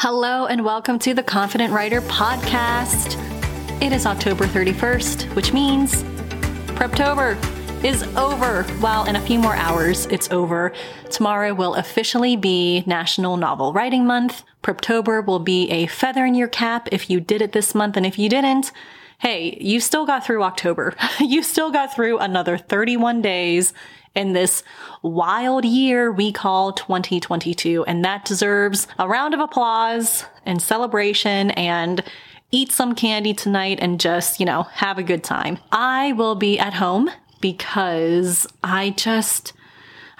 Hello, and welcome to the Confident Writer Podcast. It is October 31st, which means Preptober is over. Well, in a few more hours, it's over. Tomorrow will officially be National Novel Writing Month. Preptober will be a feather in your cap if you did it this month, and if you didn't, hey, you still got through October. you still got through another 31 days in this wild year we call 2022. And that deserves a round of applause and celebration and eat some candy tonight and just, you know, have a good time. I will be at home because I just,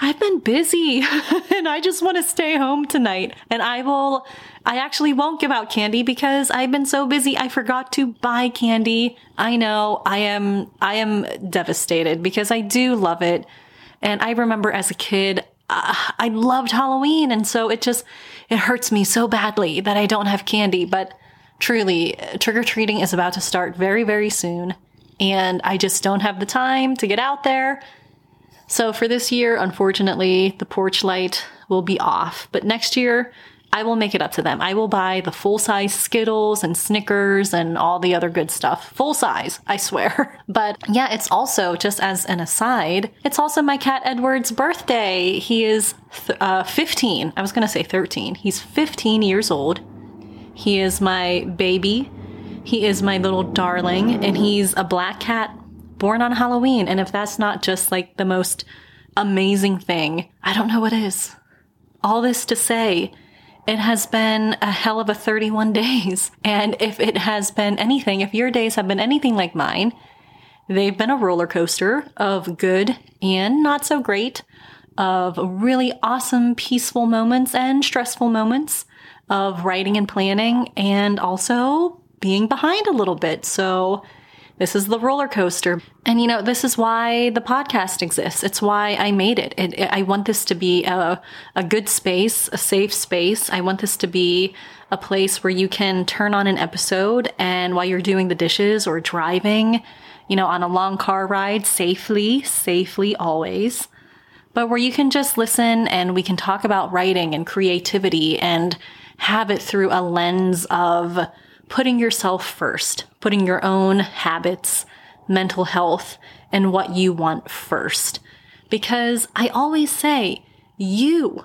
I've been busy and I just want to stay home tonight. And I will, I actually won't give out candy because I've been so busy. I forgot to buy candy. I know I am, I am devastated because I do love it. And I remember as a kid, uh, I loved Halloween. And so it just, it hurts me so badly that I don't have candy. But truly, trick or treating is about to start very, very soon and I just don't have the time to get out there. So for this year, unfortunately, the porch light will be off, but next year, I will make it up to them. I will buy the full size Skittles and Snickers and all the other good stuff. Full size, I swear. But yeah, it's also, just as an aside, it's also my cat Edward's birthday. He is th- uh, 15. I was going to say 13. He's 15 years old. He is my baby. He is my little darling, and he's a black cat born on Halloween. And if that's not just like the most amazing thing, I don't know what is. All this to say, it has been a hell of a 31 days. And if it has been anything, if your days have been anything like mine, they've been a roller coaster of good and not so great, of really awesome, peaceful moments and stressful moments, of writing and planning, and also being behind a little bit. So this is the roller coaster. And you know, this is why the podcast exists. It's why I made it. it, it I want this to be a, a good space, a safe space. I want this to be a place where you can turn on an episode and while you're doing the dishes or driving, you know, on a long car ride safely, safely always, but where you can just listen and we can talk about writing and creativity and have it through a lens of putting yourself first, putting your own habits, mental health, and what you want first. Because I always say, you,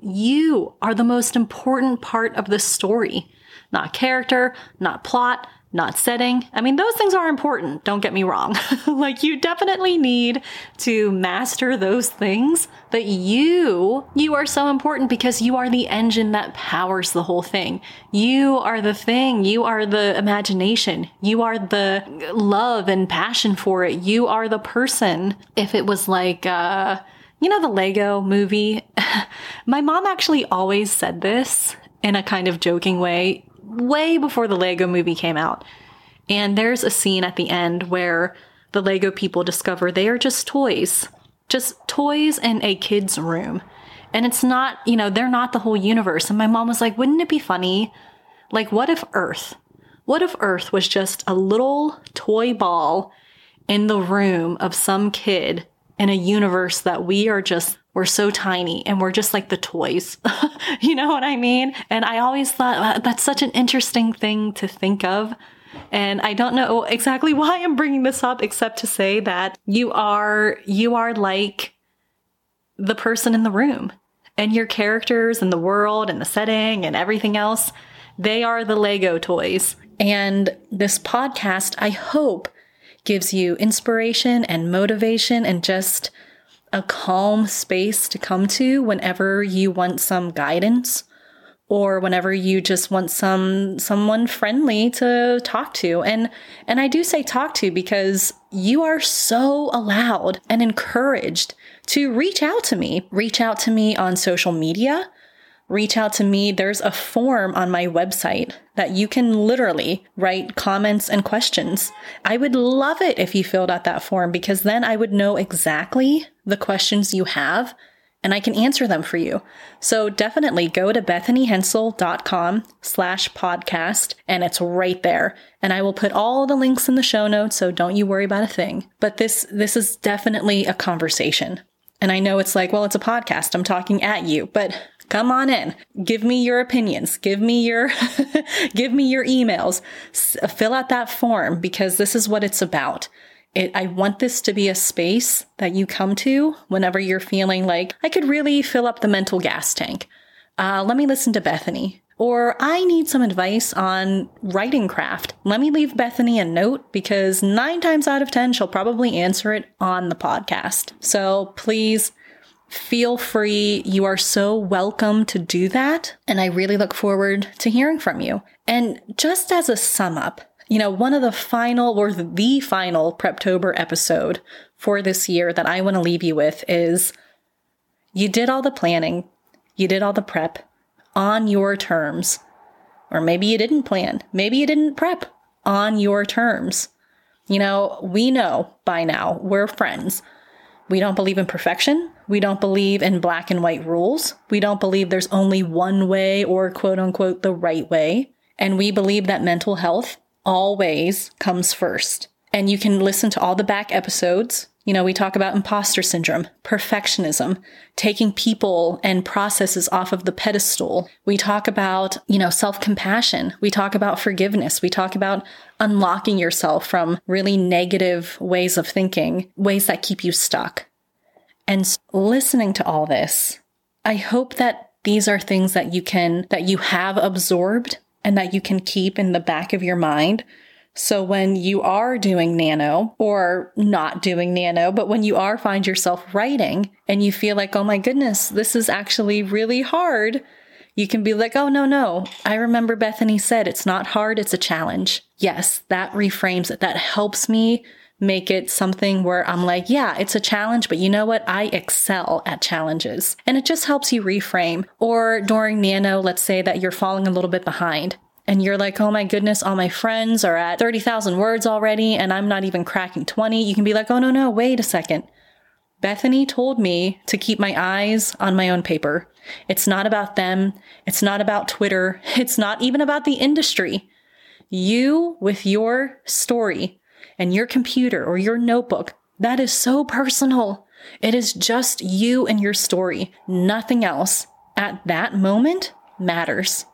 you are the most important part of the story. Not character, not plot, not setting. I mean, those things are important. Don't get me wrong. like you definitely need to master those things, but you, you are so important because you are the engine that powers the whole thing. You are the thing. You are the imagination. You are the love and passion for it. You are the person. If it was like, uh, you know, the Lego movie, my mom actually always said this in a kind of joking way way before the Lego movie came out. And there's a scene at the end where the Lego people discover they are just toys, just toys in a kid's room. And it's not, you know, they're not the whole universe. And my mom was like, wouldn't it be funny? Like, what if Earth? What if Earth was just a little toy ball in the room of some kid in a universe that we are just we're so tiny and we're just like the toys. you know what I mean? And I always thought that's such an interesting thing to think of. And I don't know exactly why I'm bringing this up except to say that you are you are like the person in the room and your characters and the world and the setting and everything else they are the Lego toys. And this podcast I hope gives you inspiration and motivation and just a calm space to come to whenever you want some guidance or whenever you just want some someone friendly to talk to. And and I do say talk to because you are so allowed and encouraged to reach out to me reach out to me on social media reach out to me. There's a form on my website that you can literally write comments and questions. I would love it if you filled out that form because then I would know exactly the questions you have and I can answer them for you. So definitely go to bethanyhensel.com slash podcast and it's right there. And I will put all the links in the show notes. So don't you worry about a thing. But this, this is definitely a conversation. And I know it's like, well, it's a podcast. I'm talking at you, but Come on in. Give me your opinions. Give me your give me your emails. S- fill out that form because this is what it's about. It, I want this to be a space that you come to whenever you're feeling like I could really fill up the mental gas tank. Uh, let me listen to Bethany. Or I need some advice on writing craft. Let me leave Bethany a note because nine times out of 10, she'll probably answer it on the podcast. So please feel free. You are so welcome to do that. And I really look forward to hearing from you. And just as a sum up, you know, one of the final or the final Preptober episode for this year that I want to leave you with is you did all the planning, you did all the prep on your terms. Or maybe you didn't plan, maybe you didn't prep on your terms. You know, we know by now we're friends. We don't believe in perfection. We don't believe in black and white rules. We don't believe there's only one way or quote unquote the right way. And we believe that mental health always comes first. And you can listen to all the back episodes. You know, we talk about imposter syndrome, perfectionism, taking people and processes off of the pedestal. We talk about, you know, self compassion. We talk about forgiveness. We talk about unlocking yourself from really negative ways of thinking, ways that keep you stuck. And listening to all this, I hope that these are things that you can, that you have absorbed and that you can keep in the back of your mind. So when you are doing nano or not doing nano, but when you are find yourself writing and you feel like, oh my goodness, this is actually really hard, you can be like, oh no, no. I remember Bethany said it's not hard, it's a challenge. Yes, that reframes it. That helps me make it something where I'm like, yeah, it's a challenge, but you know what? I excel at challenges. And it just helps you reframe. Or during Nano, let's say that you're falling a little bit behind and you're like, oh my goodness, all my friends are at 30,000 words already and I'm not even cracking 20. You can be like, oh no, no, wait a second. Bethany told me to keep my eyes on my own paper. It's not about them. It's not about Twitter. It's not even about the industry. You with your story and your computer or your notebook. That is so personal. It is just you and your story. Nothing else at that moment matters.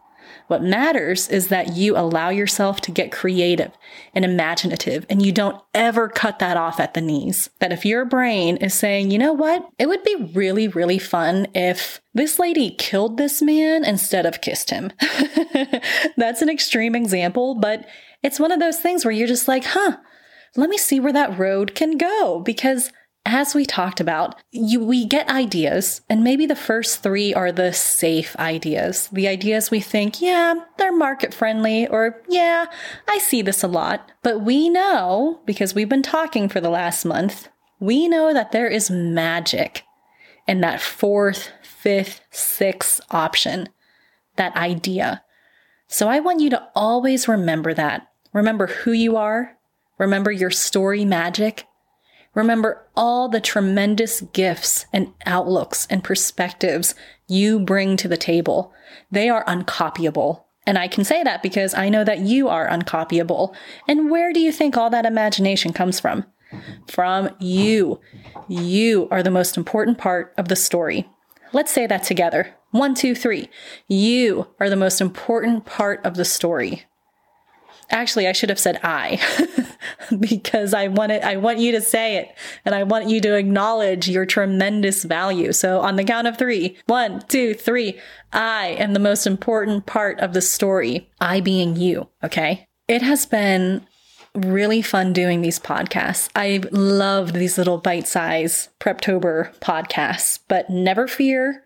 What matters is that you allow yourself to get creative and imaginative and you don't ever cut that off at the knees. That if your brain is saying, you know what, it would be really, really fun if this lady killed this man instead of kissed him. That's an extreme example, but it's one of those things where you're just like, huh, let me see where that road can go because as we talked about, you, we get ideas, and maybe the first three are the safe ideas. The ideas we think, yeah, they're market friendly, or yeah, I see this a lot. But we know, because we've been talking for the last month, we know that there is magic in that fourth, fifth, sixth option, that idea. So I want you to always remember that. Remember who you are, Remember your story magic. Remember all the tremendous gifts and outlooks and perspectives you bring to the table. They are uncopyable. And I can say that because I know that you are uncopyable. And where do you think all that imagination comes from? From you. You are the most important part of the story. Let's say that together. One, two, three. You are the most important part of the story. Actually, I should have said I because I want it, I want you to say it and I want you to acknowledge your tremendous value. So on the count of three, one, two, three, I am the most important part of the story. I being you. Okay. It has been really fun doing these podcasts. I've loved these little bite size Preptober podcasts, but never fear.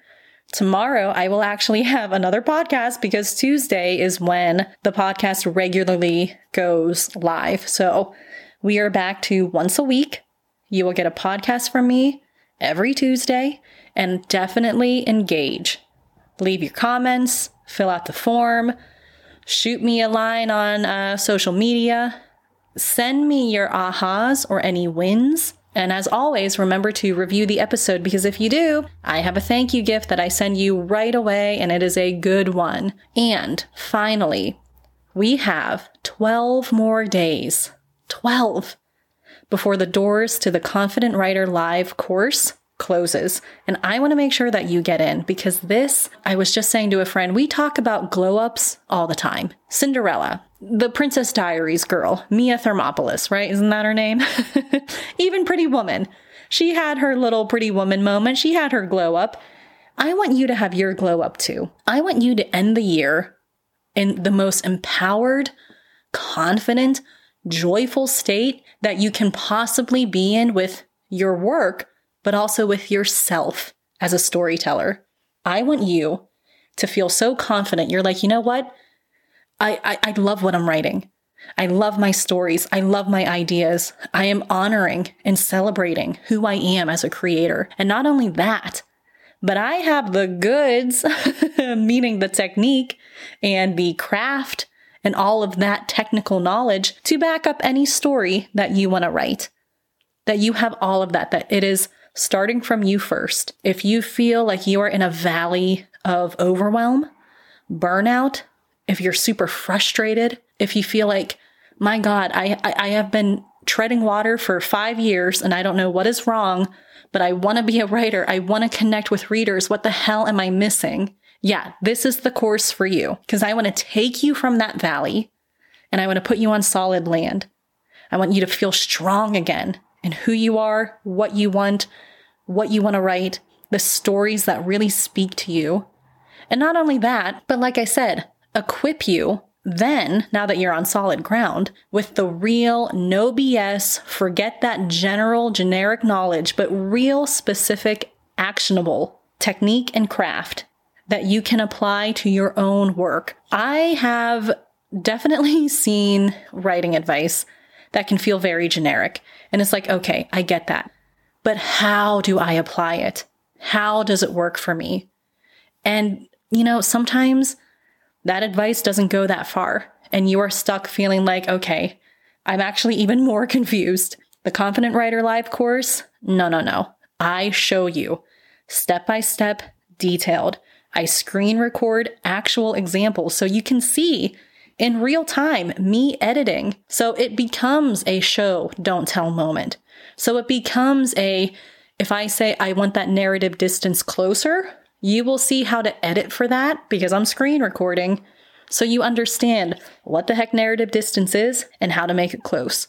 Tomorrow, I will actually have another podcast because Tuesday is when the podcast regularly goes live. So we are back to once a week. You will get a podcast from me every Tuesday and definitely engage. Leave your comments, fill out the form, shoot me a line on uh, social media, send me your ahas or any wins. And as always, remember to review the episode because if you do, I have a thank you gift that I send you right away and it is a good one. And finally, we have 12 more days, 12, before the doors to the Confident Writer Live course closes. And I want to make sure that you get in because this, I was just saying to a friend, we talk about glow ups all the time. Cinderella, the Princess Diaries girl, Mia Thermopolis, right? Isn't that her name? Even Pretty Woman. She had her little Pretty Woman moment. She had her glow up. I want you to have your glow up too. I want you to end the year in the most empowered, confident, joyful state that you can possibly be in with your work, but also with yourself as a storyteller. I want you to feel so confident. You're like, you know what? I, I, I love what I'm writing. I love my stories. I love my ideas. I am honoring and celebrating who I am as a creator. And not only that, but I have the goods, meaning the technique and the craft and all of that technical knowledge to back up any story that you want to write. That you have all of that, that it is starting from you first. If you feel like you are in a valley of overwhelm, burnout, if you're super frustrated, if you feel like, my God, I, I, I have been treading water for five years and I don't know what is wrong, but I want to be a writer. I want to connect with readers. What the hell am I missing? Yeah, this is the course for you because I want to take you from that valley and I want to put you on solid land. I want you to feel strong again in who you are, what you want, what you want to write, the stories that really speak to you. And not only that, but like I said, equip you then, now that you're on solid ground, with the real, no BS, forget that general, generic knowledge, but real, specific, actionable technique and craft that you can apply to your own work. I have definitely seen writing advice that can feel very generic. And it's like, okay, I get that. But how do I apply it? How does it work for me? And, you know, sometimes that advice doesn't go that far. And you are stuck feeling like, okay, I'm actually even more confused. The Confident Writer Live course? No, no, no. I show you step by step, detailed. I screen record actual examples so you can see in real time me editing. So it becomes a show, don't tell moment. So it becomes a, if I say I want that narrative distance closer, you will see how to edit for that because I'm screen recording. So you understand what the heck narrative distance is and how to make it close.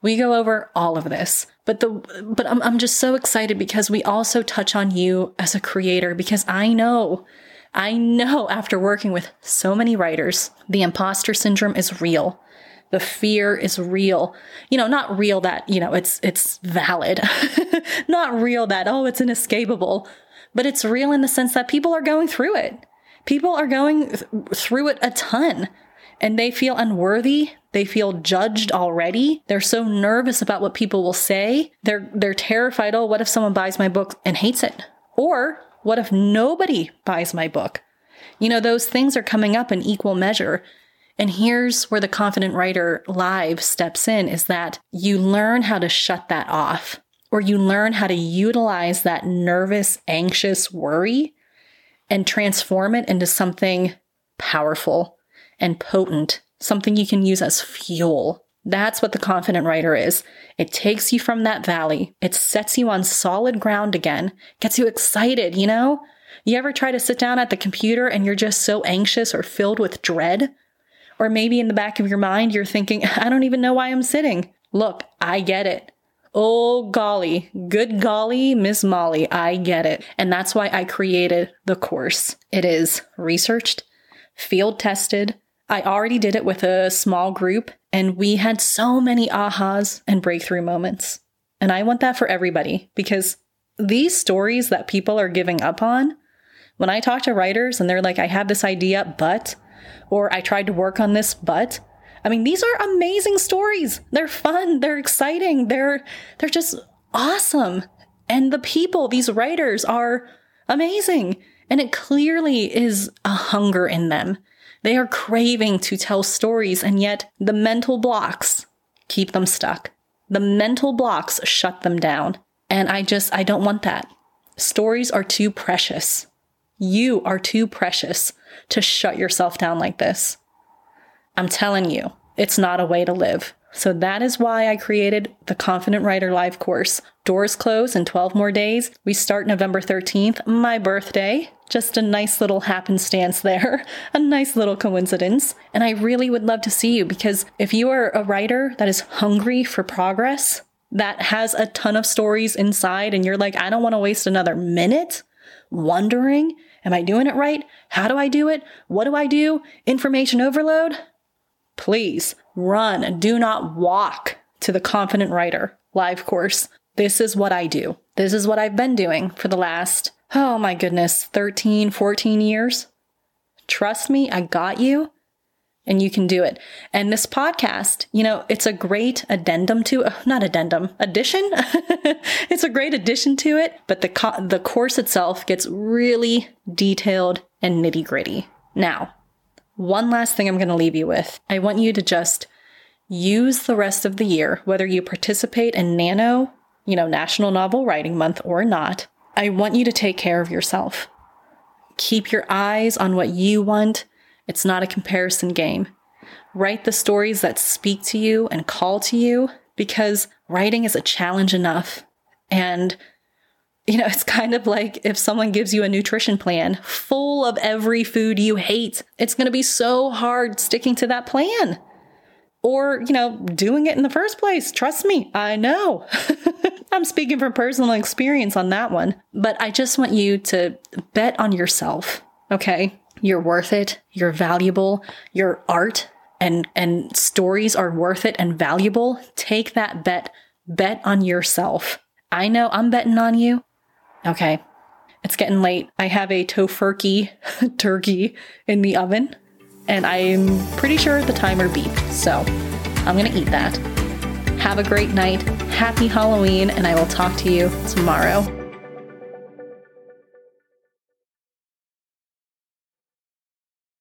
We go over all of this. But the but I'm I'm just so excited because we also touch on you as a creator because I know I know after working with so many writers, the imposter syndrome is real. The fear is real. You know, not real that, you know, it's it's valid. not real that oh, it's inescapable, but it's real in the sense that people are going through it. People are going th- through it a ton and they feel unworthy. They feel judged already. They're so nervous about what people will say. They're they're terrified, "Oh, what if someone buys my book and hates it?" Or, "What if nobody buys my book?" You know, those things are coming up in equal measure. And here's where the confident writer live steps in is that you learn how to shut that off or you learn how to utilize that nervous, anxious worry and transform it into something powerful and potent, something you can use as fuel. That's what the confident writer is. It takes you from that valley. It sets you on solid ground again, gets you excited, you know? You ever try to sit down at the computer and you're just so anxious or filled with dread? Or maybe in the back of your mind, you're thinking, I don't even know why I'm sitting. Look, I get it. Oh, golly, good golly, Miss Molly, I get it. And that's why I created the course. It is researched, field tested, I already did it with a small group, and we had so many ahas and breakthrough moments. And I want that for everybody because these stories that people are giving up on, when I talk to writers and they're like, I have this idea, but, or I tried to work on this, but, I mean, these are amazing stories. They're fun, they're exciting, they're they're just awesome. And the people, these writers are amazing. And it clearly is a hunger in them. They are craving to tell stories, and yet the mental blocks keep them stuck. The mental blocks shut them down. And I just, I don't want that. Stories are too precious. You are too precious to shut yourself down like this. I'm telling you, it's not a way to live. So that is why I created the Confident Writer Live course. Doors close in 12 more days. We start November 13th, my birthday. Just a nice little happenstance there, a nice little coincidence. And I really would love to see you because if you are a writer that is hungry for progress, that has a ton of stories inside, and you're like, I don't want to waste another minute wondering, am I doing it right? How do I do it? What do I do? Information overload? Please run, do not walk to the Confident Writer live course. This is what I do. This is what I've been doing for the last, oh my goodness, 13, 14 years. Trust me, I got you and you can do it. And this podcast, you know, it's a great addendum to, uh, not addendum, addition. it's a great addition to it, but the co- the course itself gets really detailed and nitty gritty. Now, one last thing I'm going to leave you with. I want you to just use the rest of the year, whether you participate in NaNo, you know, National Novel Writing Month or not. I want you to take care of yourself. Keep your eyes on what you want it's not a comparison game. Write the stories that speak to you and call to you because writing is a challenge enough. And, you know, it's kind of like if someone gives you a nutrition plan full of every food you hate, it's going to be so hard sticking to that plan or, you know, doing it in the first place. Trust me, I know. I'm speaking from personal experience on that one. But I just want you to bet on yourself, okay? You're worth it. You're valuable. Your art and and stories are worth it and valuable. Take that bet. Bet on yourself. I know I'm betting on you. Okay. It's getting late. I have a Tofurky turkey in the oven and I'm pretty sure the timer beeped. So, I'm going to eat that. Have a great night. Happy Halloween and I will talk to you tomorrow.